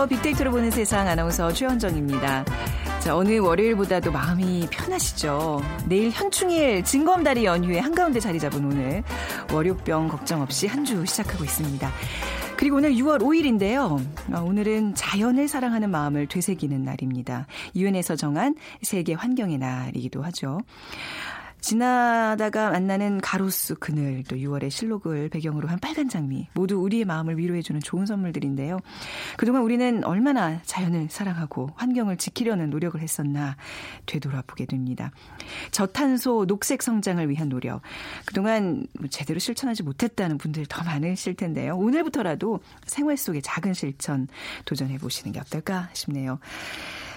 안녕하세요. 빅데이터로 보는 세상 아나운서 최현정입니다. 자, 오늘 월요일보다도 마음이 편하시죠? 내일 현충일 진검다리 연휴에 한가운데 자리 잡은 오늘 월요병 걱정 없이 한 주 시작하고 있습니다. 그리고 오늘 6월 5일인데요. 아, 오늘은 자연을 사랑하는 마음을 되새기는 날입니다. 유엔에서 정한 세계 환경의 날이기도 하죠. 지나다가 만나는 가로수 그늘 또 6월의 실록을 배경으로 한 빨간 장미 모두 우리의 마음을 위로해주는 좋은 선물들인데요. 그동안 우리는 얼마나 자연을 사랑하고 환경을 지키려는 노력을 했었나 되돌아보게 됩니다. 저탄소 녹색 성장을 위한 노력 그동안 뭐 제대로 실천하지 못했다는 분들 더 많으실 텐데요. 오늘부터라도 생활 속의 작은 실천 도전해 보시는 게 어떨까 싶네요.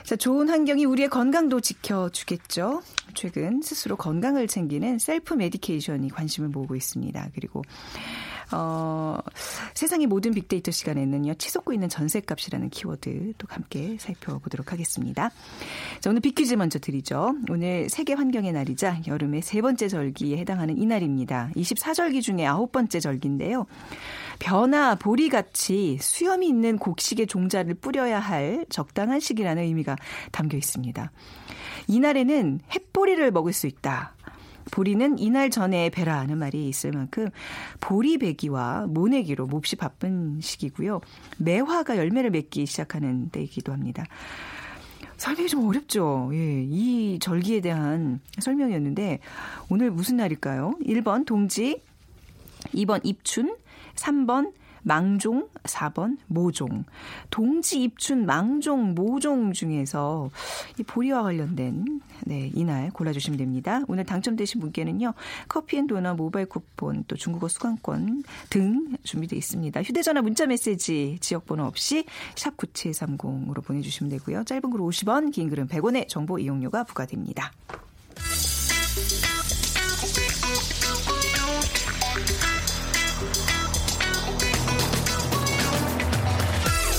자, 좋은 환경이 우리의 건강도 지켜주겠죠. 최근 스스로 건강을 챙기는 self medication이 관심을 모으고 있습니다. 그리고 어, 세상의 모든 빅데이터 시간에는요, 치솟고 있는 전세값이라는 키워드 또 함께 살펴보도록 하겠습니다. 자, 오늘 빅퀴즈 먼저 드리죠. 오늘 세계 환경의 날이자 여름의 세 번째 절기에 해당하는 이날입니다. 24절기 중에 아홉 번째 절기인데요. 변화, 보리같이 수염이 있는 곡식의 종자를 뿌려야 할 적당한 시기라는 의미가 담겨 있습니다. 이날에는 햇보리를 먹을 수 있다. 보리는 이날 전에 배라 하는 말이 있을 만큼 보리배기와 모내기로 몹시 바쁜 시기고요. 매화가 열매를 맺기 시작하는 때이기도 합니다. 설명이 좀 어렵죠. 예, 이 절기에 대한 설명이었는데 오늘 무슨 날일까요? 1번 동지, 2번 입춘, 3번 망종, 4번 모종. 동지 입춘 망종, 모종 중에서 이 보리와 관련된 네, 이날 골라주시면 됩니다. 오늘 당첨되신 분께는요. 커피앤도넛 모바일 쿠폰 또 중국어 수강권 등 준비되어 있습니다. 휴대전화 문자메시지 지역번호 없이 샵 9730으로 보내주시면 되고요. 짧은 글 50원 긴 글은 100원의 정보 이용료가 부과됩니다.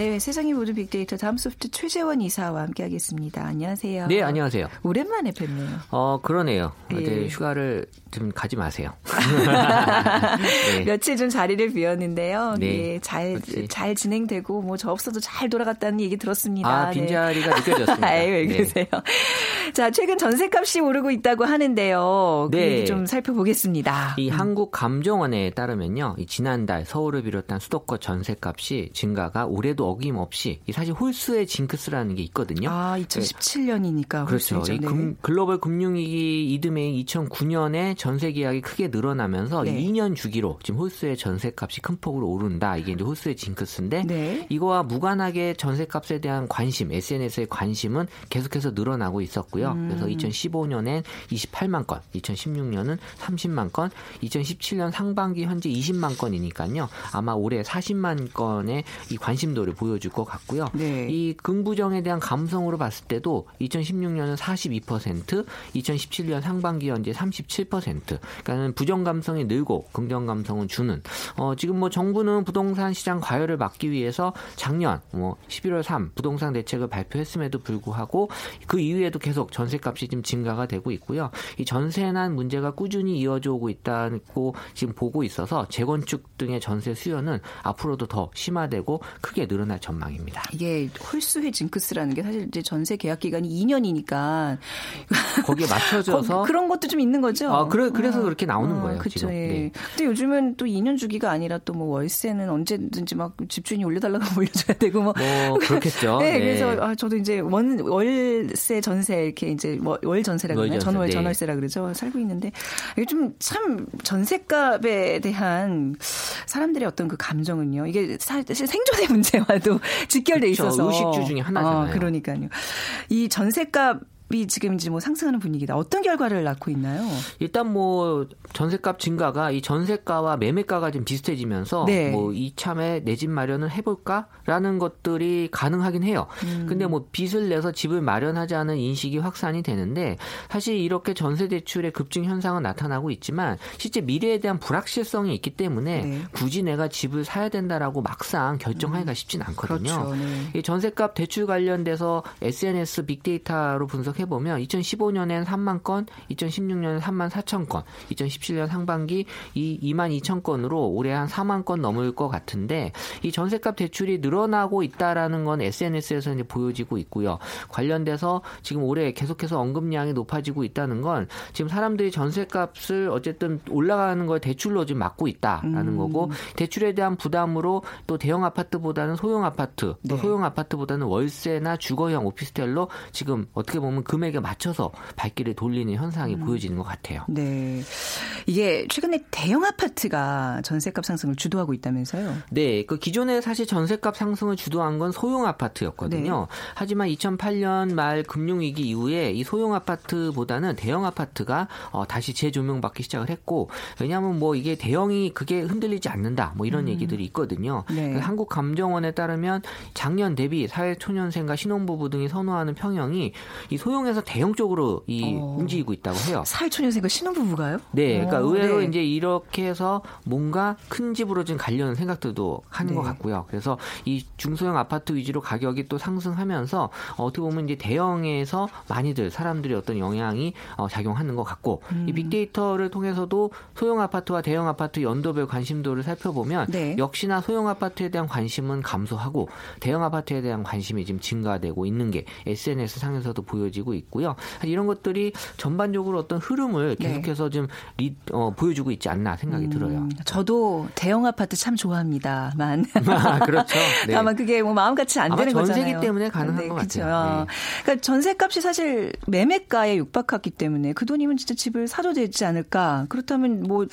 네, 세상의 모든 빅데이터 다음 소프트 최재원 이사와 함께하겠습니다. 안녕하세요. 네, 안녕하세요. 오랜만에 뵙네요. 어, 그러네요. 예. 휴가를 좀 가지 마세요. 네. 며칠 좀 자리를 비웠는데요. 네. 네 잘, 잘 진행되고, 뭐, 저 없어도 잘 돌아갔다는 얘기 들었습니다. 아, 빈자리가 네. 느껴졌습니다. 아유, 왜 네. 그러세요? 네. 자, 최근 전세값이 오르고 있다고 하는데요. 그 네. 좀 살펴보겠습니다. 이 음. 한국감정원에 따르면요. 이 지난달 서울을 비롯한 수도권 전세값이 증가가 올해도 어김없이 사실 홀수의 징크스라는 게 있거든요. 아, 2017년이니까. 그렇죠. 이 금, 글로벌 금융위기 이듬해인 2009년에 전세 계약이 크게 늘어나면서 네. 2년 주기로 지금 홀수의 전세값이 큰 폭으로 오른다. 이게 이제 홀수의 징크스인데 네. 이거와 무관하게 전세값에 대한 관심, SNS의 관심은 계속해서 늘어나고 있었고요. 음. 그래서 2015년엔 28만 건, 2016년은 30만 건, 2017년 상반기 현재 20만 건이니까요. 아마 올해 40만 건의 이 관심도를 보여줄 것 같고요. 네. 이 긍부정에 대한 감성으로 봤을 때도 2016년은 42%, 2017년 상반기 현재 37% 10%. 그러니까는 부정 감성이 늘고 긍정 감성은 주는. 어, 지금 뭐 정부는 부동산 시장 과열을 막기 위해서 작년 뭐 11월 3 부동산 대책을 발표했음에도 불구하고 그 이후에도 계속 전세값이 지금 증가가 되고 있고요. 이 전세난 문제가 꾸준히 이어져 오고 있다고 지금 보고 있어서 재건축 등의 전세 수요는 앞으로도 더 심화되고 크게 늘어 날 전망입니다. 이게 홀수의 징크스라는 게 사실 이제 전세 계약 기간이 2년이니까 거기에 맞춰져서 그런 것도 좀 있는 거죠. 아, 그래, 그래서 어. 그렇게 나오는 어, 거예요. 그쵸, 지금. 예. 네. 근데 요즘은 또 2년 주기가 아니라 또 뭐 월세는 언제든지 막 집주인이 올려달라고 올려줘야 되고 뭐. 뭐 그렇겠죠. 네, 네, 그래서 아, 저도 이제 원 월세 전세 이렇게 이제 뭐월 전세라 그러나요? 전월 네. 전월세라 그러죠. 살고 있는데 요즘 참 전세값에 대한 사람들의 어떤 그 감정은요. 이게 사실 생존의 문제와 도 직결돼 있어서 의식주 중에 하나잖아요. 어, 그러니까요. 이 전세값 이 지금 이제 뭐 상승하는 분위기다. 어떤 결과를 낳고 있나요? 일단 뭐 전셋값 증가가 이 전세가와 매매가가 좀 비슷해지면서 네. 뭐 이참에 내 집 마련을 해볼까라는 것들이 가능하긴 해요. 음. 근데 뭐 빚을 내서 집을 마련하지 않은 인식이 확산이 되는데 사실 이렇게 전세 대출의 급증 현상은 나타나고 있지만 실제 미래에 대한 불확실성이 있기 때문에 네. 굳이 내가 집을 사야 된다라고 막상 결정하기가 음. 쉽진 않거든요. 그렇죠. 네. 이 전세값 대출 관련돼서 SNS 빅데이터로 분석해 보면 2015년엔 3만 건, 2016년엔 3만 4천 건, 2017년 상반기 이 2만 2천 건으로 올해 한 4만 건 넘을 것 같은데 이 전세값 대출이 늘어나고 있다라는 건 SNS에서 이제 보여지고 있고요. 관련돼서 지금 올해 계속해서 언급량이 높아지고 있다는 건 지금 사람들이 전세값을 어쨌든 올라가는 걸 대출로 지금 막고 있다라는 음. 거고 대출에 대한 부담으로 또 대형 아파트보다는 소형 아파트, 또 네. 소형 아파트보다는 월세나 주거형 오피스텔로 지금 어떻게 보면 금액에 맞춰서 발길을 돌리는 현상이 음. 보여지는 것 같아요. 네. 이게 최근에 대형 아파트가 전세값 상승을 주도하고 있다면서요? 네. 그 기존에 사실 전세값 상승을 주도한 건 소형 아파트였거든요. 네. 하지만 2008년 말 금융위기 이후에 이 소형 아파트보다는 대형 아파트가 어, 다시 재조명받기 시작을 했고 왜냐하면 뭐 이게 대형이 그게 흔들리지 않는다 뭐 이런 음. 얘기들이 있거든요. 네. 그 한국감정원에 따르면 작년 대비 사회초년생과 신혼부부 등이 선호하는 평형이 이 소형 에서 대형 쪽으로 이 어. 움직이고 있다고 해요. 사회초년생과 신혼부부가요? 네, 그러니까 어, 의외로 네. 이제 이렇게 해서 뭔가 큰 집으로 좀 가려는 생각들도 하는 네. 것 같고요. 그래서 이 중소형 아파트 위주로 가격이 또 상승하면서 어, 어떻게 보면 이제 대형에서 많이들 사람들이 어떤 영향이 어, 작용하는 것 같고 음. 이 빅데이터를 통해서도 소형 아파트와 대형 아파트 연도별 관심도를 살펴보면 네. 역시나 소형 아파트에 대한 관심은 감소하고 대형 아파트에 대한 관심이 지금 증가되고 있는 게 SNS 상에서도 보여지고 있고요. 이런 것들이 전반적으로 어떤 흐름을 네. 계속해서 네. 좀 리, 어, 보여주고 있지 않나 생각이 음, 들어요. 저도 대형 아파트 참 좋아합니다만. 아, 그렇죠. 네. 다만 그게 뭐 마음같이 안 되는 전세기 거잖아요. 때문에 가능한 네, 것 그렇죠. 같아요. 네. 그러니까 전세값이 사실 매매가에 육박했기 때문에 그 돈이면 진짜 집을 사도 되지 않을까. 그렇다면 뭐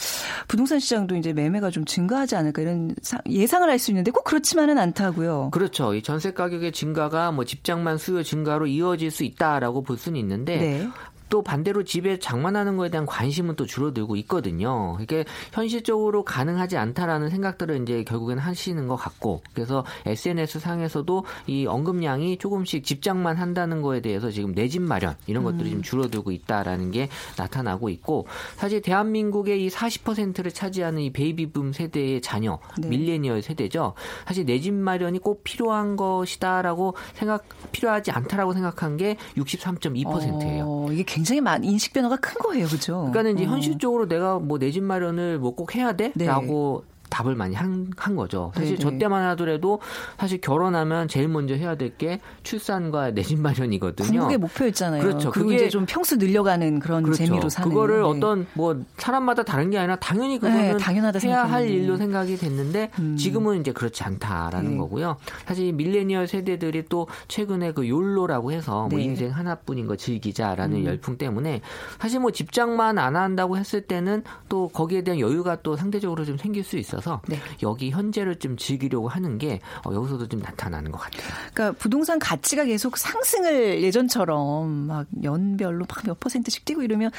부동산 시장도 이제 매매가 좀 증가하지 않을까 이런 예상을 할 수 있는데 꼭 그렇지만은 않다고요. 그렇죠. 이 전세 가격의 증가가 뭐 집장만 수요 증가로 이어질 수 있다라고 볼 수는 있는데 네. 또 반대로 집에 장만하는 것에 대한 관심은 또 줄어들고 있거든요. 이게 현실적으로 가능하지 않다라는 생각들을 이제 결국엔 하시는 것 같고 그래서 SNS 상에서도 이 언급량이 조금씩 집장만 한다는 거에 대해서 지금 내 집 마련 이런 것들이 음. 좀 줄어들고 있다라는 게 나타나고 있고 사실 대한민국의 이 40%를 차지하는 이 베이비붐 세대의 자녀 네. 밀레니얼 세대죠. 사실 내 집 마련이 꼭 필요한 것이다라고 생각 필요하지 않다라고 생각한 게 63.2%예요. 어, 이게 굉장히 많은 인식 변화가 큰 거예요, 그죠? 그러니까 이제 어. 현실적으로 내가 뭐 내 집 마련을 뭐 꼭 해야 돼?라고 네. 답을 많이 한, 한 거죠. 사실 네네. 저 때만 하더라도 사실 결혼하면 제일 먼저 해야 될 게 출산과 내 집 마련이거든요. 궁극의 목표였잖아요. 그렇죠. 그게 좀 평수 늘려가는 그런 그렇죠. 재미로 사는. 그거를 네. 어떤 뭐 사람마다 다른 게 아니라 당연히 그거는 네, 당연하다 해야 할 일로 생각이 됐는데 음. 지금은 이제 그렇지 않다라는 네. 거고요. 사실 밀레니얼 세대들이 또 최근에 그 욜로라고 해서 뭐 네. 인생 하나뿐인 거 즐기자라는 음. 열풍 때문에 사실 뭐 집장만 안 한다고 했을 때는 또 거기에 대한 여유가 또 상대적으로 좀 생길 수 있어요. 있어서 네. 여기 현재를 좀 즐기려고 하는 게 어, 여기서도 좀 나타나는 것 같아요. 그러니까 부동산 가치가 계속 상승을 예전처럼 막 연별로 막 몇 퍼센트씩 뛰고 이러면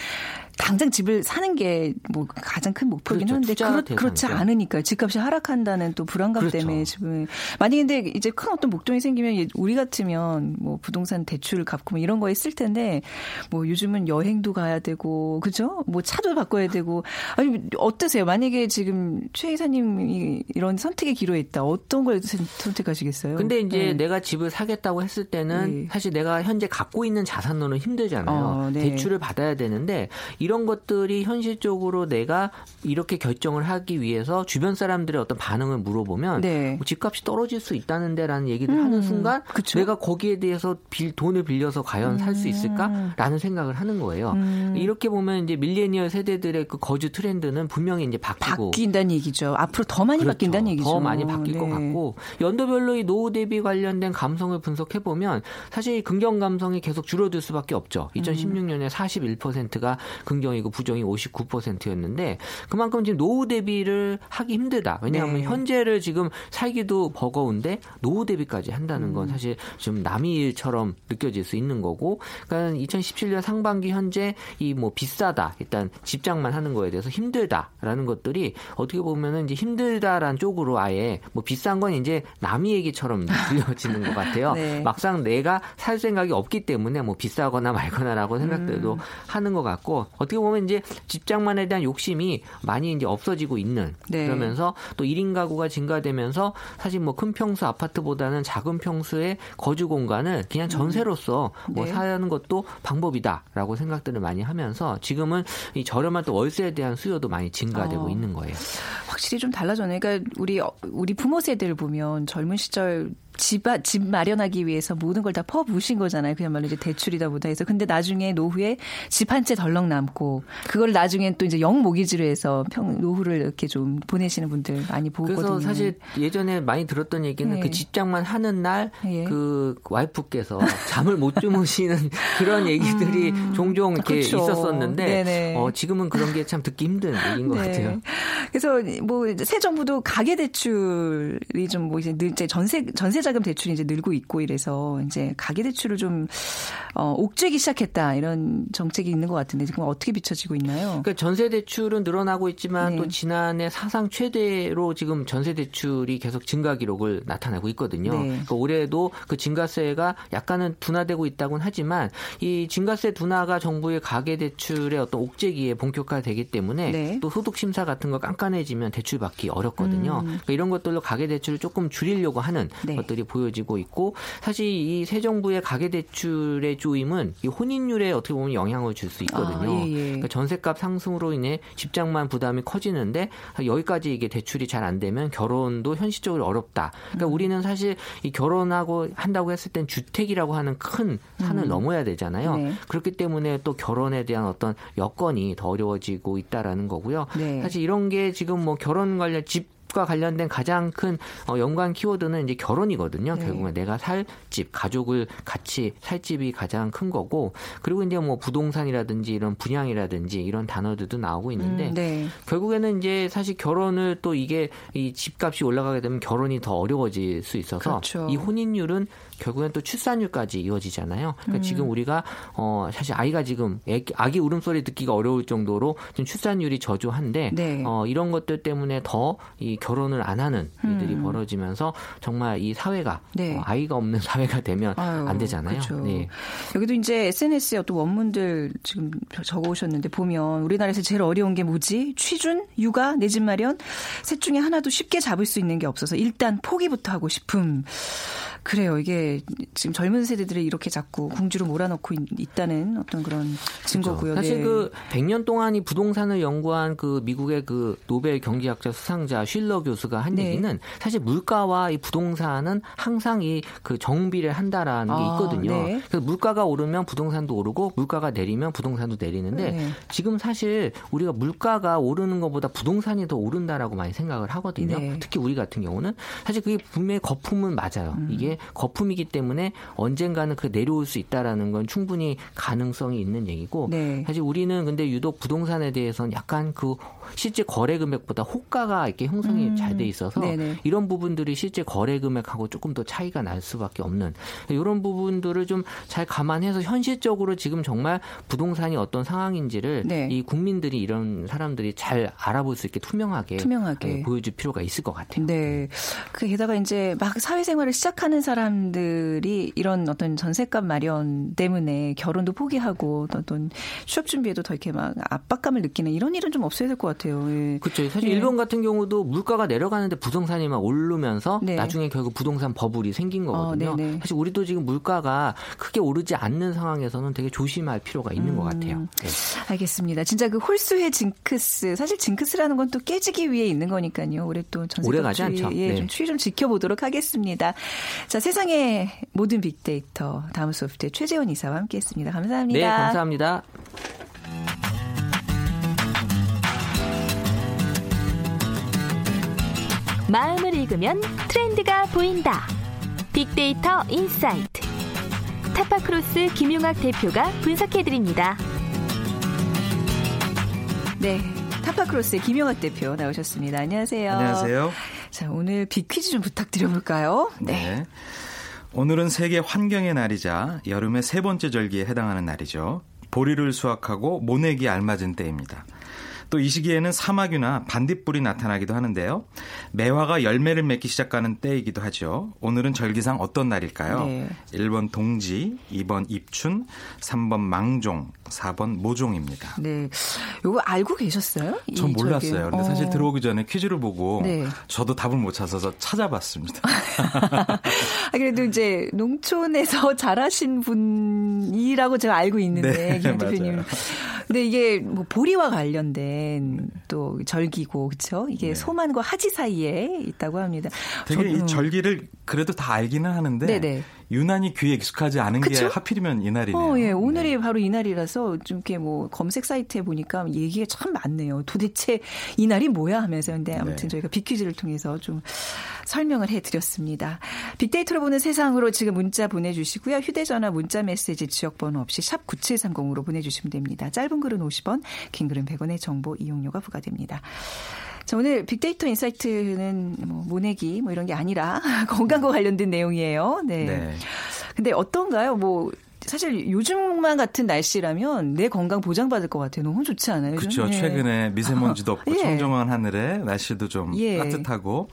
당장 집을 사는 게 뭐 가장 큰 목표긴 그렇죠. 한데 그렇, 그렇지 않으니까 집값이 하락한다는 또 불안감 그렇죠. 때문에 지금 만약에 근데 이제 큰 어떤 목돈이 생기면 우리 같으면 뭐 부동산 대출 갚고 뭐 이런 거에 쓸 텐데 뭐 요즘은 여행도 가야 되고 그죠? 뭐 차도 바꿔야 되고 아니 어떠세요? 만약에 지금 최 이사님 이 이런 선택의 기로에 있다 어떤 걸 선택하시겠어요? 근데 이제 네. 내가 집을 사겠다고 했을 때는 네. 사실 내가 현재 갖고 있는 자산로는 힘들잖아요. 어, 네. 대출을 받아야 되는데 이런 것들이 현실적으로 내가 이렇게 결정을 하기 위해서 주변 사람들의 어떤 반응을 물어보면 네. 뭐 집값이 떨어질 수 있다는데라는 얘기를 음, 하는 순간 그쵸? 내가 거기에 대해서 빌, 돈을 빌려서 과연 음. 살수 있을까라는 생각을 하는 거예요. 음. 이렇게 보면 이제 밀레니얼 세대들의 그 거주 트렌드는 분명히 이제 바뀌고 바뀐다는 얘기죠. 앞으로 더 많이 그렇죠. 바뀐다는 얘기죠. 더 많이 바뀔 네. 것 같고 연도별로 이 노후 대비 관련된 감성을 분석해 보면 사실 긍정 감성이 계속 줄어들 수밖에 없죠. 2016년에 41%가 긍정이고 부정이 59%였는데 그만큼 지금 노후 대비를 하기 힘들다. 왜냐하면 네. 현재를 지금 살기도 버거운데 노후 대비까지 한다는 건 음. 사실 좀 남의 일처럼 느껴질 수 있는 거고 그러니까 2017년 상반기 현재 이 뭐 비싸다 일단 집장만 하는 거에 대해서 힘들다라는 것들이 어떻게 보면은 이제 힘들다라는 쪽으로 아예 뭐 비싼 건 이제 남의 얘기처럼 들려지는 것 같아요. 네. 막상 내가 살 생각이 없기 때문에 뭐 비싸거나 말거나라고 생각들도 음. 하는 것 같고 어떻게 보면 이제 집장만에 대한 욕심이 많이 이제 없어지고 있는 네. 그러면서 또 1인 가구가 증가되면서 사실 뭐 큰 평수 아파트보다는 작은 평수의 거주 공간을 그냥 전세로서 뭐 네. 사는 것도 방법이다라고 생각들을 많이 하면서 지금은 이 저렴한 또 월세에 대한 수요도 많이 증가되고 어. 있는 거예요. 확실히 좀 달라졌네. 그러니까 우리 우리 부모 세대를 보면 젊은 시절 집, 집 마련하기 위해서 모든 걸 다 퍼부으신 거잖아요. 그야말로 이제 대출이다 보다 해서. 근데 나중에 노후에 집 한 채 덜렁 남고, 그걸 나중에 또 이제 영 모기지로 해서 평, 노후를 이렇게 좀 보내시는 분들 많이 보거든요. 그래서 사실 예전에 많이 들었던 얘기는 네. 그 집장만 하는 날, 네. 그 와이프께서 잠을 못 주무시는 그런 얘기들이 음, 종종 이렇게 그렇죠. 있었었는데, 어, 지금은 그런 게 참 듣기 힘든 얘기인 것 네. 같아요. 그래서 뭐 새 정부도 가계대출이 좀 뭐 이제 전세, 전세 자금 대출이 이제 늘고 있고 이래서 이제 가계 대출을 좀 어, 옥죄기 시작했다 이런 정책이 있는 것 같은데 지금 어떻게 비춰지고 있나요? 그러니까 전세 대출은 늘어나고 있지만 네. 또 지난해 사상 최대로 지금 전세 대출이 계속 증가 기록을 나타내고 있거든요. 네. 그러니까 올해도 그 증가세가 약간은 둔화되고 있다고는 하지만 이 증가세 둔화가 정부의 가계 대출의 어떤 옥죄기에 본격화되기 때문에 네. 또 소득 심사 같은 거 깐깐해지면 대출 받기 어렵거든요. 음. 그러니까 이런 것들로 가계 대출을 조금 줄이려고 하는 네. 것들이 모습들이 보여지고 있고 사실 이 새 정부의 가계 대출의 조임은 이 혼인율에 어떻게 보면 영향을 줄 수 있거든요. 아, 예, 예. 그러니까 전세값 상승으로 인해 집장만 부담이 커지는데 여기까지 이게 대출이 잘 안 되면 결혼도 현실적으로 어렵다. 그러니까 음. 우리는 사실 이 결혼하고 한다고 했을 땐 주택이라고 하는 큰 산을 음. 넘어야 되잖아요. 네. 그렇기 때문에 또 결혼에 대한 어떤 여건이 더 어려워지고 있다라는 거고요. 네. 사실 이런 게 지금 뭐 결혼 관련 집 집과 관련된 가장 큰 어, 연관 키워드는 이제 결혼이거든요. 네. 결국은 내가 살 집, 가족을 같이 살 집이 가장 큰 거고 그리고 이제 뭐 부동산이라든지 이런 분양이라든지 이런 단어들도 나오고 있는데 음, 네. 결국에는 이제 사실 결혼을 또 이게 이 집값이 올라가게 되면 결혼이 더 어려워질 수 있어서 그렇죠. 이 혼인율은 결국엔 또 출산율까지 이어지잖아요. 그러니까 음. 지금 우리가 어 사실 아이가 지금 애기, 아기 울음소리 듣기가 어려울 정도로 좀 출산율이 저조한데 네. 어 이런 것들 때문에 더 이 결혼을 안 하는 일들이 음. 벌어지면서 정말 이 사회가 네. 어, 아이가 없는 사회가 되면 아유, 안 되잖아요. 그렇죠. 네. 여기도 이제 SNS에 어떤 원문들 지금 적어 오셨는데 보면 우리나라에서 제일 어려운 게 뭐지? 취준, 육아, 내 집 마련 셋 중에 하나도 쉽게 잡을 수 있는 게 없어서 일단 포기부터 하고 싶음. 그래요. 이게 지금 젊은 세대들이 이렇게 자꾸 궁지로 몰아넣고 있, 다는 어떤 그런 증거고요. 그렇죠. 사실 네. 그 100년 동안 이 부동산을 연구한 그 미국의 그 노벨 경제학자 수상자 쉴러 교수가 한 네. 얘기는 사실 물가와 이 부동산은 항상 이 그 정비를 한다라는 게 아, 있거든요. 아, 네. 그래서 물가가 오르면 부동산도 오르고 물가가 내리면 부동산도 내리는데 네. 지금 사실 우리가 물가가 오르는 것보다 부동산이 더 오른다라고 많이 생각을 하거든요. 네. 특히 우리 같은 경우는 사실 그게 분명히 거품은 맞아요. 음. 이게 거품이 기 때문에 언젠가는 그 내려올 수 있다라는 건 충분히 가능성이 있는 얘기고 네. 사실 우리는 근데 유독 부동산에 대해서는 약간 그 실제 거래 금액보다 호가가 이렇게 형성이 음. 잘돼 있어서 네네. 이런 부분들이 실제 거래 금액하고 조금 더 차이가 날 수밖에 없는 이런 부분들을 좀 잘 감안해서 현실적으로 지금 정말 부동산이 어떤 상황인지를 네. 이 국민들이 이런 사람들이 잘 알아볼 수 있게 투명하게, 투명하게. 네, 보여줄 필요가 있을 것 같아요. 네. 그 게다가 이제 막 사회생활을 시작하는 사람들이 이런 어떤 전세값 마련 때문에 결혼도 포기하고 어떤 취업 준비에도 더 이렇게 막 압박감을 느끼는 이런 일은 좀 없어야 될 것 같아요. 예. 그렇죠. 사실 예. 일본 같은 경우도 물가가 내려가는데 부동산이 막 오르면서 네. 나중에 결국 부동산 버블이 생긴 거거든요. 어, 사실 우리도 지금 물가가 크게 오르지 않는 상황에서는 되게 조심할 필요가 있는 음, 것 같아요. 네. 알겠습니다. 진짜 그 홀수의 징크스 사실 징크스라는 건 또 깨지기 위해 있는 거니까요. 올해 또 전세 가지 않죠. 예, 네. 좀 추이 좀 지켜보도록 하겠습니다. 자, 세상의 모든 빅데이터 다음 소프트의 최재원 이사와 함께했습니다. 감사합니다. 네, 감사합니다. 마음을 읽으면 트렌드가 보인다. 빅데이터 insight. 타파크로스 김용학 대표가 분석해드립니다. 네. 타파크로스의 김용학 대표 나오셨습니다. 안녕하세요. 안녕하세요. 자, 오늘 빅퀴즈 좀 부탁드려볼까요? 네. 네. 오늘은 세계 환경의 날이자 여름의 세 번째 절기에 해당하는 날이죠. 보리를 수확하고 모내기 알맞은 때입니다. 또 이 시기에는 사마귀나 반딧불이 나타나기도 하는데요. 매화가 열매를 맺기 시작하는 때이기도 하죠. 오늘은 절기상 어떤 날일까요? 네. 1번 동지, 2번 입춘, 3번 망종, 4번 모종입니다. 네. 요거 알고 계셨어요? 전 몰랐어요. 근데 어. 사실 들어오기 전에 퀴즈를 보고 네. 저도 답을 못 찾아서 찾아봤습니다. 아, 그래도 이제 농촌에서 자라신 분이라고 제가 알고 있는데 네, 김 대표님. 근데 이게 뭐 보리와 관련된 또 절기고 그렇죠? 이게 네. 소만과 하지 사이에 있다고 합니다. 되게 저, 이 음. 절기를 그래도 다 알기는 하는데 네네. 유난히 귀에 익숙하지 않은 그쵸? 게 하필이면 이날이네요. 어, 예. 오늘이 네. 바로 이날이라서 좀 이렇게 뭐 검색 사이트에 보니까 얘기가 참 많네요. 도대체 이날이 뭐야 하면서 근데 아무튼 네. 저희가 빅퀴즈를 통해서 좀 설명을 해드렸습니다. 빅데이터로 보는 세상으로 지금 문자 보내주시고요. 휴대전화 문자 메시지 지역번호 없이 샵 9730으로 보내주시면 됩니다. 짧은 글은 50원, 긴 글은 100원의 정보 이용료가 부과됩니다. 자, 오늘 빅데이터 insight는 뭐 모내기 뭐 이런 게 아니라 건강과 관련된 내용이에요. 네. 네. 근데 어떤가요? 뭐 사실 요즘만 같은 날씨라면 내 건강 보장받을 것 같아요. 너무 좋지 않아요? 그렇죠. 예. 최근에 미세먼지도 없고 예. 청정한 하늘에 날씨도 좀 예. 따뜻하고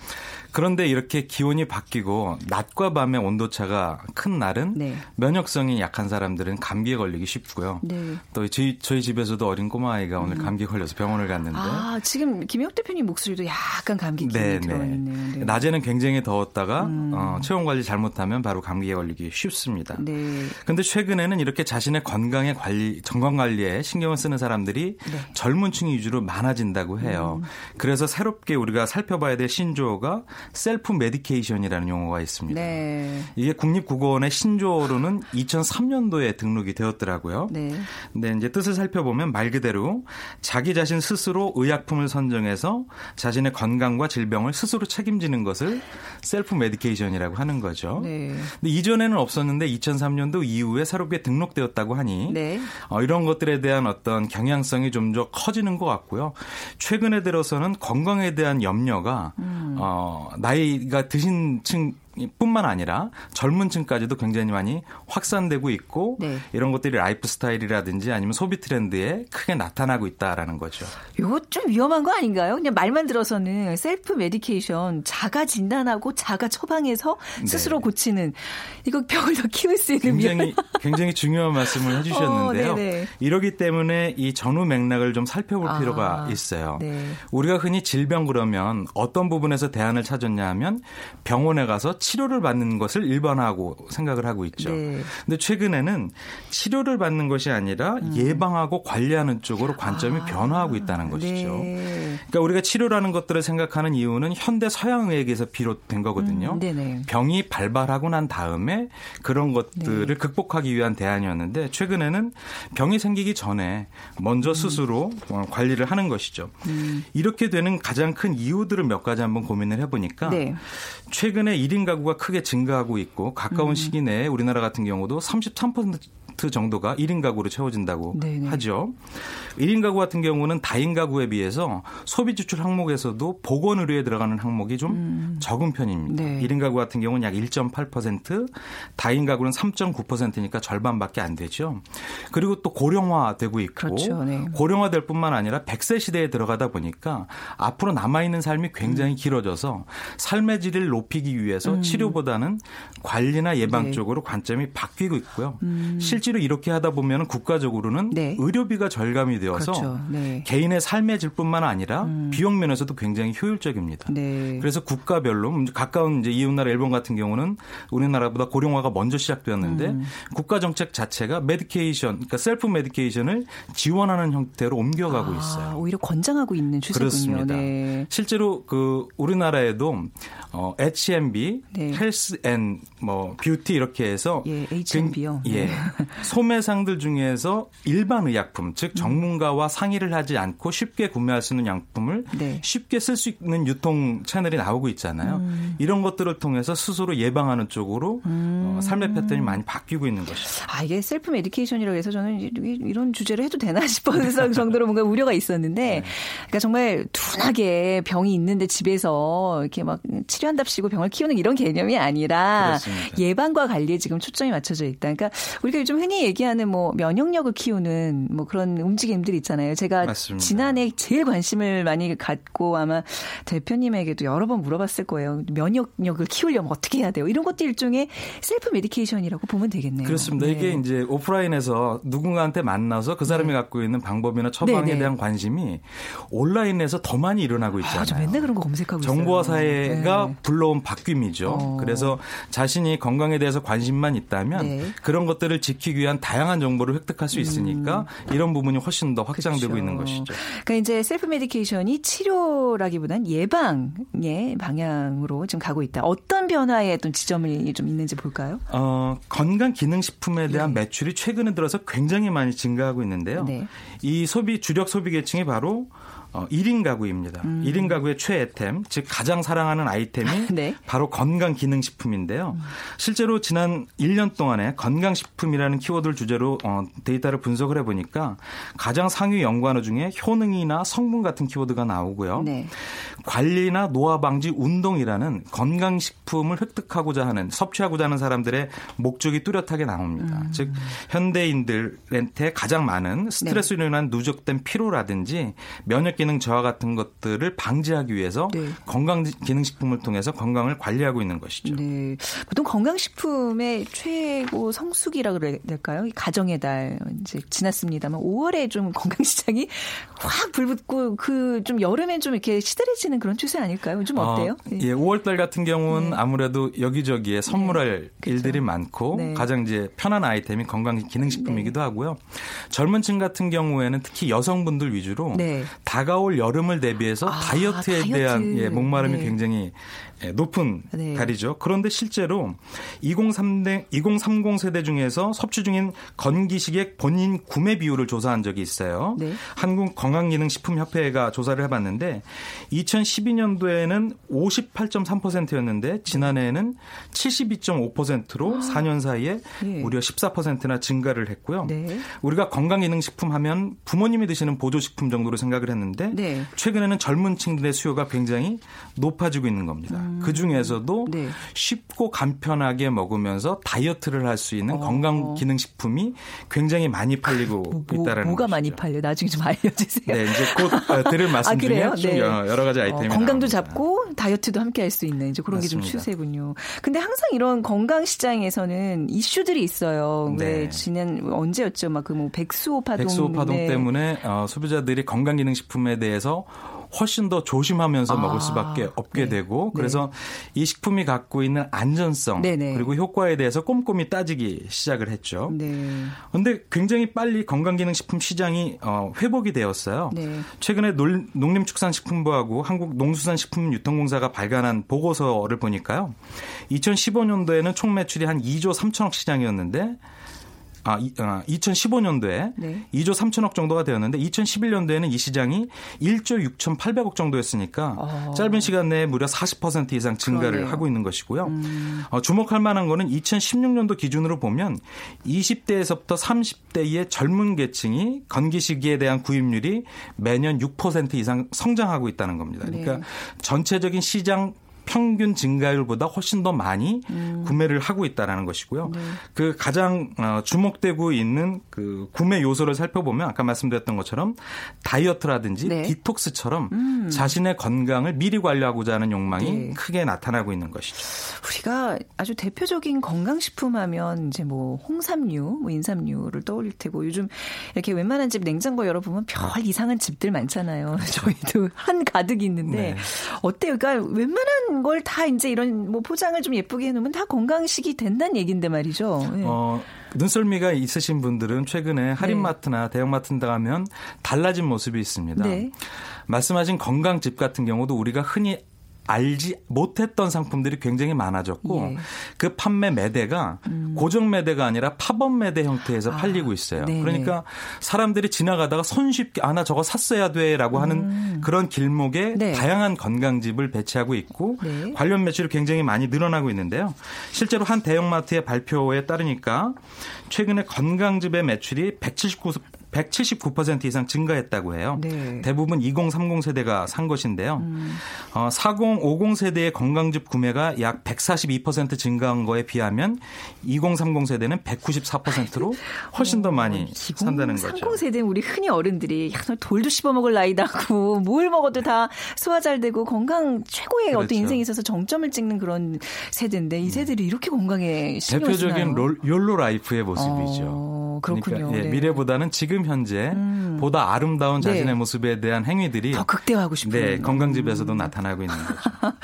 그런데 이렇게 기온이 바뀌고 낮과 밤의 온도차가 큰 날은 네. 면역성이 약한 사람들은 감기에 걸리기 쉽고요. 네. 또 저희, 저희 집에서도 어린 꼬마아이가 오늘 음. 감기 걸려서 병원을 갔는데 아, 지금 김혁 대표님 목소리도 약간 감기 기운이 네, 들어있네요. 네. 낮에는 굉장히 더웠다가 음. 어, 체온 관리 잘못하면 바로 감기에 걸리기 쉽습니다. 네. 근데 최근에는 이렇게 자신의 건강에 관리 건강 관리에 신경을 쓰는 사람들이 네. 젊은 층 위주로 많아진다고 해요. 음. 그래서 새롭게 우리가 살펴봐야 될 신조어가 self medication이라는 용어가 있습니다. 네. 이게 국립국어원의 신조어로는 2003년도에 등록이 되었더라고요. 네. 근데 이제 뜻을 살펴보면 말 그대로 자기 자신 스스로 의약품을 선정해서 자신의 건강과 질병을 스스로 책임지는 것을 self medication이라고 하는 거죠. 네. 근데 이전에는 없었는데 2003년도 이후에 새롭게 등록되었다고 하니 네. 어, 이런 것들에 대한 어떤 경향성이 좀 더 커지는 것 같고요. 최근에 들어서는 건강에 대한 염려가 음. 어, 나이가 드신 층 뿐만 아니라 젊은 층까지도 굉장히 많이 확산되고 있고 네. 이런 것들이 라이프 스타일이라든지 아니면 소비 트렌드에 크게 나타나고 있다라는 거죠. 이거 좀 위험한 거 아닌가요? 그냥 말만 들어서는 self medication 자가 진단하고 자가 처방해서 스스로 네. 고치는 이거 병을 더 키울 수 있는 굉장히 위험. 굉장히 중요한 말씀을 해주셨는데요. 어, 이러기 때문에 이 전후 맥락을 좀 살펴볼 아, 필요가 있어요. 네. 우리가 흔히 질병 그러면 어떤 부분에서 대안을 찾았냐 하면 병원에 가서 치료를 받는 것을 일반화하고 생각을 하고 있죠. 네. 근데 최근에는 치료를 받는 것이 아니라 음. 예방하고 관리하는 쪽으로 관점이 아. 변화하고 있다는 것이죠. 네. 그러니까 우리가 치료라는 것들을 생각하는 이유는 현대 서양 의학에서 비롯된 거거든요. 음. 병이 발발하고 난 다음에 그런 것들을 네. 극복하기 위한 대안이었는데 최근에는 병이 생기기 전에 먼저 음. 스스로 음. 관리를 하는 것이죠. 음. 이렇게 되는 가장 큰 이유들을 몇 가지 한번 고민을 해보니까 네. 최근에 1인 가구 가 크게 증가하고 있고 가까운 음. 시기 내에 우리나라 같은 경우도 33% 정도가 1인 가구로 채워진다고 네네. 하죠. 1인 가구 같은 경우는 다인 가구에 비해서 소비 지출 항목에서도 보건 의료에 들어가는 항목이 좀 음. 적은 편입니다. 네. 1인 가구 같은 경우는 약 1.8%, 다인 가구는 3.9%니까 절반밖에 안 되죠. 그리고 또 고령화되고 있고 그렇죠. 네. 고령화될 뿐만 아니라 100세 시대에 들어가다 보니까 앞으로 남아 있는 삶이 굉장히 음. 길어져서 삶의 질을 높이기 위해서 음. 치료보다는 관리나 예방 네. 쪽으로 관점이 바뀌고 있고요. 음. 실제로 이렇게 하다 보면 국가적으로는 네. 의료비가 절감이 되어서 그렇죠. 네. 개인의 삶의 질뿐만 아니라 음. 비용 면에서도 굉장히 효율적입니다. 네. 그래서 국가별로 가까운 이제 이웃나라 일본 같은 경우는 우리나라보다 고령화가 먼저 시작되었는데 음. 국가 정책 자체가 medication, 그러니까 self medication을 지원하는 형태로 옮겨가고 아, 있어요. 오히려 권장하고 있는 추세군요. 그렇습니다. 네. 실제로 그 우리나라에도 어, H&B, 네. health and 뭐 뷰티 이렇게 해서 예, H&B요. 예. 소매상들 중에서 일반 의약품, 즉 음. 전문가와 상의를 하지 않고 쉽게 구매할 수 있는 약품을 네. 쉽게 쓸 수 있는 유통 채널이 나오고 있잖아요. 음. 이런 것들을 통해서 스스로 예방하는 쪽으로 음. 어, 삶의 패턴이 많이 바뀌고 있는 것이죠. 아 이게 self medication이라고 해서 저는 이런 주제를 해도 되나 싶어서 정도로 뭔가 우려가 있었는데, 네. 그러니까 정말 둔하게 병이 있는데 집에서 이렇게 막 치료한답시고 병을 키우는 이런 개념이 아니라 그렇습니다. 예방과 관리에 지금 초점이 맞춰져 있다. 그러니까 우리가 요즘 흔히 얘기하는 뭐 면역력을 키우는 뭐 그런 움직임들 있잖아요. 제가 맞습니다. 지난해 제일 관심을 많이 갖고 아마 대표님에게도 여러 번 물어봤을 거예요. 면역력을 키우려면 어떻게 해야 돼요? 이런 것도 일종의 self medication이라고 보면 되겠네요. 그렇습니다. 네. 이게 이제 오프라인에서 누군가한테 만나서 그 사람이 네. 갖고 있는 방법이나 처방에 네네. 네. 대한 관심이 온라인에서 더 많이 일어나고 있잖아요. 아, 저 맨날 그런 거 검색하고 정보화 있어요. 사회가 네. 불러온 바뀜이죠. 어. 그래서 자신이 건강에 대해서 관심만 있다면 네. 그런 것들을 지키기 위한 다양한 정보를 획득할 수 있으니까 음. 이런 부분이 훨씬 더 확장되고 그렇죠. 있는 것이죠. 그러니까 이제 self medication이 치료라기보단 예방의 방향으로 지금 가고 있다. 어떤 변화의 어떤 지점이 좀 있는지 볼까요? 어, 건강 기능 식품에 대한 네. 매출이 최근에 들어서 굉장히 많이 증가하고 있는데요. 네. 이 소비 주력 소비 계층이 바로 어, 1인 가구입니다. 음. 1인 가구의 최애템, 즉 가장 사랑하는 아이템이 네. 바로 건강기능식품인데요. 음. 실제로 지난 1년 동안에 건강식품이라는 키워드를 주제로 어, 데이터를 분석을 해보니까 가장 상위 연관어 중에 효능이나 성분 같은 키워드가 나오고요. 네. 관리나 노화 방지 운동이라는 건강식품을 획득하고자 하는 섭취하고자 하는 사람들의 목적이 뚜렷하게 나옵니다. 음. 즉 현대인들한테 가장 많은 스트레스로 네. 인한 누적된 피로라든지 면역 기능 저하 같은 것들을 방지하기 위해서 네. 건강 기능식품을 통해서 건강을 관리하고 있는 것이죠. 네. 보통 건강식품의 최고 성수기라 그래야 될까요? 가정의 달 이제 지났습니다만 5월에 좀 건강시장이 확 불붙고 그 좀 여름엔 좀 이렇게 시들해지는 그런 추세 아닐까요? 좀 어때요? 어, 예, 5월달 같은 경우는 네. 아무래도 여기저기에 선물할 네. 일들이 많고 네. 가장 이제 편한 아이템이 건강 기능식품이기도 네. 하고요. 젊은 층 같은 경우에는 특히 여성분들 위주로 네. 다가 다가올 여름을 대비해서 아, 다이어트에 다이어트. 대한 예, 목마름이 네. 굉장히 예, 높은 네. 달이죠. 그런데 실제로 2030, 2030 세대 중에서 섭취 중인 건기식의 본인 구매 비율을 조사한 적이 있어요. 네. 한국 건강기능식품협회가 조사를 해봤는데 2012년도에는 58.3%였는데 지난해에는 72.5%로 아. 4년 사이에 네. 무려 14%나 증가를 했고요. 네. 우리가 건강기능식품 하면 부모님이 드시는 보조식품 정도로 생각을 했는데 네. 최근에는 젊은 층들의 수요가 굉장히 높아지고 있는 겁니다. 음. 그 중에서도 네. 쉽고 간편하게 먹으면서 다이어트를 할 수 있는 어. 건강 기능 식품이 굉장히 많이 팔리고 뭐, 있다라는 뭐가 것이죠. 많이 팔려? 나중에 좀 알려주세요. 네, 이제 곧 어, 들을 말씀 아, 중에 네. 여러 가지 아이템이 어, 건강도 나옵니다. 잡고 다이어트도 함께 할 수 있는 이제 그런 게 좀 추세군요. 근데 항상 이런 건강 시장에서는 이슈들이 있어요. 네. 왜 지난 언제였죠? 막 그 뭐 백수호 파동, 백수호 파동 네. 때문에 어, 소비자들이 건강 기능 식품에 대해서 훨씬 더 조심하면서 아, 먹을 수밖에 없게 네. 되고 그래서 네. 이 식품이 갖고 있는 안전성 네네. 그리고 효과에 대해서 꼼꼼히 따지기 시작을 했죠. 그런데 네. 굉장히 빨리 건강기능식품 시장이 어, 회복이 되었어요. 네. 최근에 농림축산식품부하고 한국농수산식품유통공사가 발간한 보고서를 보니까요. 2015년도에는 총 매출이 한 2조 3천억 시장이었는데 아, 이, 아 2015년도에 네. 2조 3천억 정도가 되었는데 2011년도에는 이 시장이 1조 6,800억 정도였으니까 어. 짧은 시간 내에 무려 40% 이상 증가를 그러네요. 하고 있는 것이고요. 음. 어, 주목할 만한 거는 2016년도 기준으로 보면 20대에서부터 30대의 젊은 계층이 건기식에 대한 구입률이 매년 6% 이상 성장하고 있다는 겁니다. 그러니까 네. 전체적인 시장 평균 증가율보다 훨씬 더 많이 음. 구매를 하고 있다라는 것이고요. 네. 그 가장 어, 주목되고 있는 그 구매 요소를 살펴보면 아까 말씀드렸던 것처럼 다이어트라든지 네. 디톡스처럼 음. 자신의 건강을 미리 관리하고자 하는 욕망이 네. 크게 나타나고 있는 것이죠. 우리가 아주 대표적인 건강식품 하면 이제 뭐 홍삼류, 뭐 인삼류를 떠올릴 테고 요즘 이렇게 웬만한 집 냉장고 열어보면 별 이상한 집들 많잖아요. 그렇죠. 저희도 한 가득 있는데 네. 어때요? 그러니까 웬만한 걸 다 이제 이런 뭐 포장을 좀 예쁘게 해놓으면 다 건강식이 된다는 얘기인데 말이죠. 네. 어, 눈썰미가 있으신 분들은 최근에 할인마트나 네. 대형마트 등 가면 달라진 모습이 있습니다. 네. 말씀하신 건강집 같은 경우도 우리가 흔히 알지 못했던 상품들이 굉장히 많아졌고 예. 그 판매 매대가 음. 고정 매대가 아니라 팝업 매대 형태에서 아, 팔리고 있어요. 네네. 그러니까 사람들이 지나가다가 손쉽게 아 나 저거 샀어야 돼라고 하는 음. 그런 길목에 네. 다양한 건강집을 배치하고 있고 네. 관련 매출이 굉장히 많이 늘어나고 있는데요. 실제로 한 대형마트의 발표에 따르니까 최근에 건강집의 매출이 179 179% 이상 증가했다고 해요. 네. 대부분 2030 세대가 산 것인데요. 음. 어, 40, 50 세대의 건강즙 구매가 약 142% 증가한 거에 비하면 2030 세대는 194%로 훨씬 더 많이 어, 산다는 거죠. 30 세대는 우리 흔히 어른들이 야, 돌도 씹어 먹을 나이다고 뭘 먹어도 다 소화 잘 되고 건강 최고의 그렇죠. 어떤 인생에 있어서 정점을 찍는 그런 세대인데 이 세대들이 이렇게 건강에 신경 대표적인 롤, YOLO life의 모습이죠. 어, 그렇군요. 그러니까 예, 네. 미래보다는 지금 현재 음. 보다 아름다운 자신의 네. 모습에 대한 행위들이 더 극대화하고 싶은 네, 건강즙에서도 음. 나타나고 있는 거죠.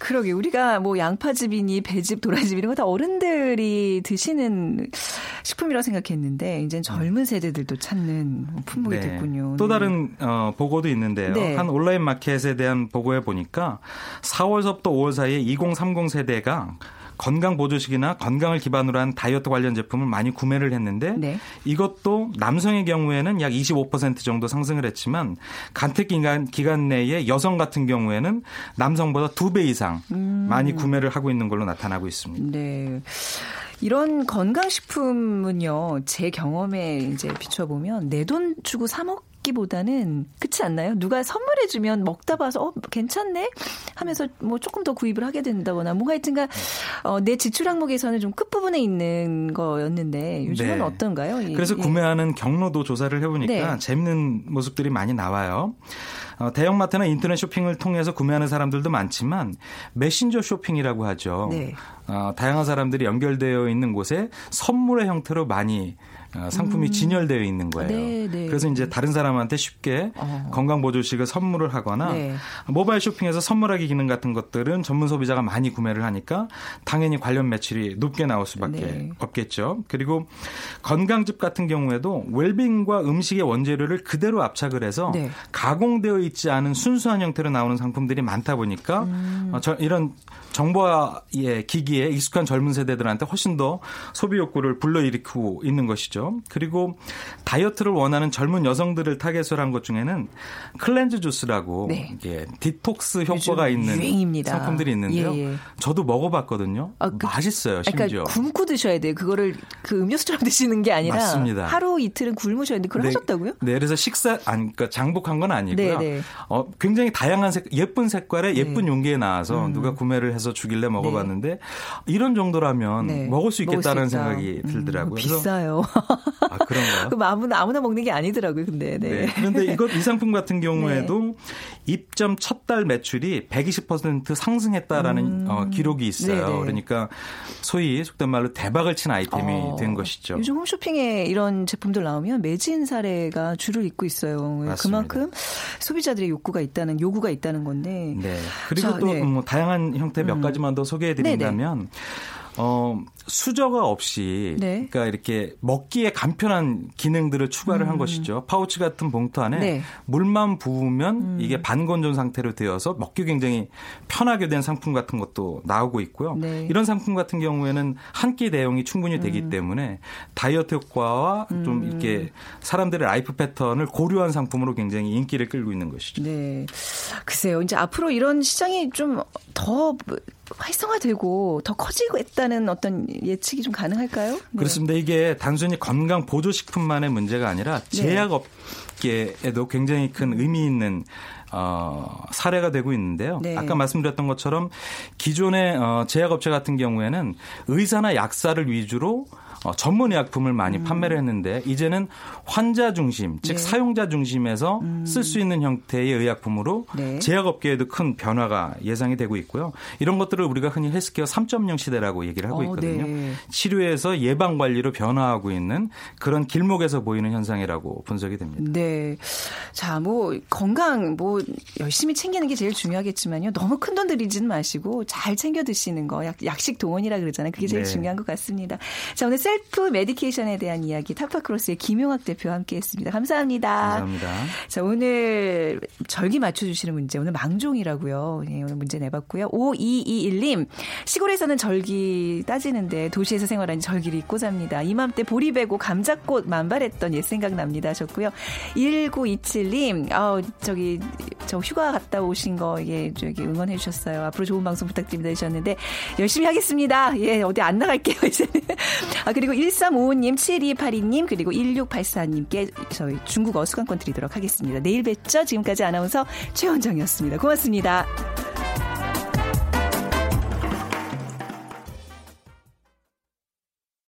그러게 우리가 뭐 양파즙이니 배즙, 도라즙 이런 거 다 어른들이 드시는 식품이라고 생각했는데 이제 젊은 세대들도 찾는 품목이 네. 됐군요. 또 네. 다른 어, 보고도 있는데요. 네. 한 온라인 마켓에 대한 보고에 보니까 4월서부터 5월 사이에 2030 세대가 건강 보조식이나 건강을 기반으로 한 다이어트 관련 제품을 많이 구매를 했는데 네. 이것도 남성의 경우에는 약 25% 정도 상승을 했지만 간택 기간, 기간 내에 여성 같은 경우에는 남성보다 두 배 이상 음. 많이 구매를 하고 있는 걸로 나타나고 있습니다. 네. 이런 건강식품은요, 제 경험에 이제 비춰보면 내 돈 주고 사먹 먹기보다는 그렇지 않나요? 누가 선물해 주면 먹다 봐서 어 괜찮네 하면서 뭐 조금 더 구입을 하게 된다거나 뭔가 하여튼가 어, 내 지출 항목에서는 좀 끝부분에 있는 거였는데 요즘은 네. 어떤가요? 그래서 예. 구매하는 경로도 조사를 해 보니까 네. 재밌는 모습들이 많이 나와요. 어, 대형마트나 인터넷 쇼핑을 통해서 구매하는 사람들도 많지만 메신저 쇼핑이라고 하죠. 네. 어, 다양한 사람들이 연결되어 있는 곳에 선물의 형태로 많이 어, 상품이 음. 진열되어 있는 거예요. 네, 네. 그래서 이제 다른 사람한테 쉽게 어. 건강보조식을 선물을 하거나 네. 모바일 쇼핑에서 선물하기 기능 같은 것들은 전문 소비자가 많이 구매를 하니까 당연히 관련 매출이 높게 나올 수밖에 네. 없겠죠. 그리고 건강즙 같은 경우에도 웰빙과 음식의 원재료를 그대로 압착을 해서 네. 가공되어 있지 않은 순수한 형태로 나오는 상품들이 많다 보니까 음. 어, 저, 이런 정보화의 기기에 익숙한 젊은 세대들한테 훨씬 더 소비 욕구를 불러일으키고 있는 것이죠. 그리고 다이어트를 원하는 젊은 여성들을 타겟으로 한 것 중에는 클렌즈 주스라고 네. 이게 디톡스 효과가 있는 유행입니다. 상품들이 있는데요. 예, 예. 저도 먹어봤거든요. 아, 그, 맛있어요. 심지어. 그러니까 굶고 드셔야 돼요. 그거를 그 음료수처럼 드시는 게 아니라 맞습니다. 하루 이틀은 굶으셔야 되는데 그걸 네, 하셨다고요? 네, 그래서 식사 아니 그러니까 장복한 건 아니고요. 네, 네. 어, 굉장히 다양한 색, 예쁜 색깔의 예쁜 네. 용기에 나와서 음. 누가 구매를 해서 주길래 먹어봤는데 네. 이런 정도라면 네. 먹을 수 있겠다는 수 생각이 음, 들더라고요. 비싸요. 아 그런가요? 그럼 아무나 아무나 먹는 게 아니더라고요. 근데 네. 네. 그런데 이것 이 상품 같은 경우에도 네. 입점 첫 달 매출이 120% 상승했다라는 음. 어, 기록이 있어요. 네네. 그러니까 소위 속된 말로 대박을 친 아이템이 어. 된 것이죠. 요즘 홈쇼핑에 이런 제품들 나오면 매진 사례가 줄을 잇고 있어요. 맞습니다. 그만큼 소비자들의 욕구가 있다는 요구가 있다는 건데. 네. 그리고 자, 또뭐 다양한 형태 몇 음. 가지만 더 소개해 드린다면 어, 수저가 없이 네. 그러니까 이렇게 먹기에 간편한 기능들을 추가를 음. 한 것이죠. 파우치 같은 봉투 안에 네. 물만 부으면 음. 이게 반건조 상태로 되어서 먹기 굉장히 편하게 된 상품 같은 것도 나오고 있고요. 네. 이런 상품 같은 경우에는 한 끼 대용이 충분히 되기 음. 때문에 다이어트 효과와 좀 음. 이렇게 사람들의 라이프 패턴을 고려한 상품으로 굉장히 인기를 끌고 있는 것이죠. 네. 글쎄요. 이제 앞으로 이런 시장이 좀 더 활성화되고 더 커지고 있다는 어떤 예측이 좀 가능할까요? 네. 그렇습니다. 이게 단순히 건강 보조식품만의 문제가 아니라 네. 제약업계에도 굉장히 큰 의미 있는 어, 사례가 되고 있는데요. 네. 아까 말씀드렸던 것처럼 기존의 어, 제약업체 같은 경우에는 의사나 약사를 위주로 어, 전문 의약품을 많이 음. 판매를 했는데 이제는 환자 중심, 즉 네. 사용자 중심에서 음. 쓸수 있는 형태의 의약품으로 네. 제약업계에도 큰 변화가 예상이 되고 있고요. 이런 것들을 우리가 흔히 헬스케어 3.0 시대라고 얘기를 하고 어, 있거든요. 어, 네. 치료에서 예방 관리로 변화하고 있는 그런 길목에서 보이는 현상이라고 분석이 됩니다. 네. 자, 뭐 건강 뭐뭐 열심히 챙기는 게 제일 중요하겠지만요. 너무 큰 돈 들이지는 마시고 잘 챙겨 드시는 거. 약, 약식 동원이라 그러잖아요. 그게 제일 네. 중요한 것 같습니다. 자, 오늘 self medication에 대한 이야기 타파크로스의 김용학 대표와 함께 했습니다. 감사합니다. 감사합니다. 자, 오늘 절기 맞춰주시는 문제. 오늘 망종이라고요. 네, 오늘 문제 내봤고요. 5221님. 시골에서는 절기 따지는데 도시에서 생활하니 절기를 잊고 잡니다. 이맘때 보리배고 감자꽃 만발했던 옛 생각 납니다. 하셨고요. 1927님. 아 저기, 저 휴가 갔다 오신 거, 예, 저기 응원해 주셨어요. 앞으로 좋은 방송 부탁드립니다. 하셨는데, 열심히 하겠습니다. 예, 어디 안 나갈게요, 이제는. 아, 그리고 1355님, 7282님, 그리고 1684님께 저희 중국어 수강권 드리도록 하겠습니다. 내일 뵙죠. 지금까지 아나운서 최원정이었습니다. 고맙습니다.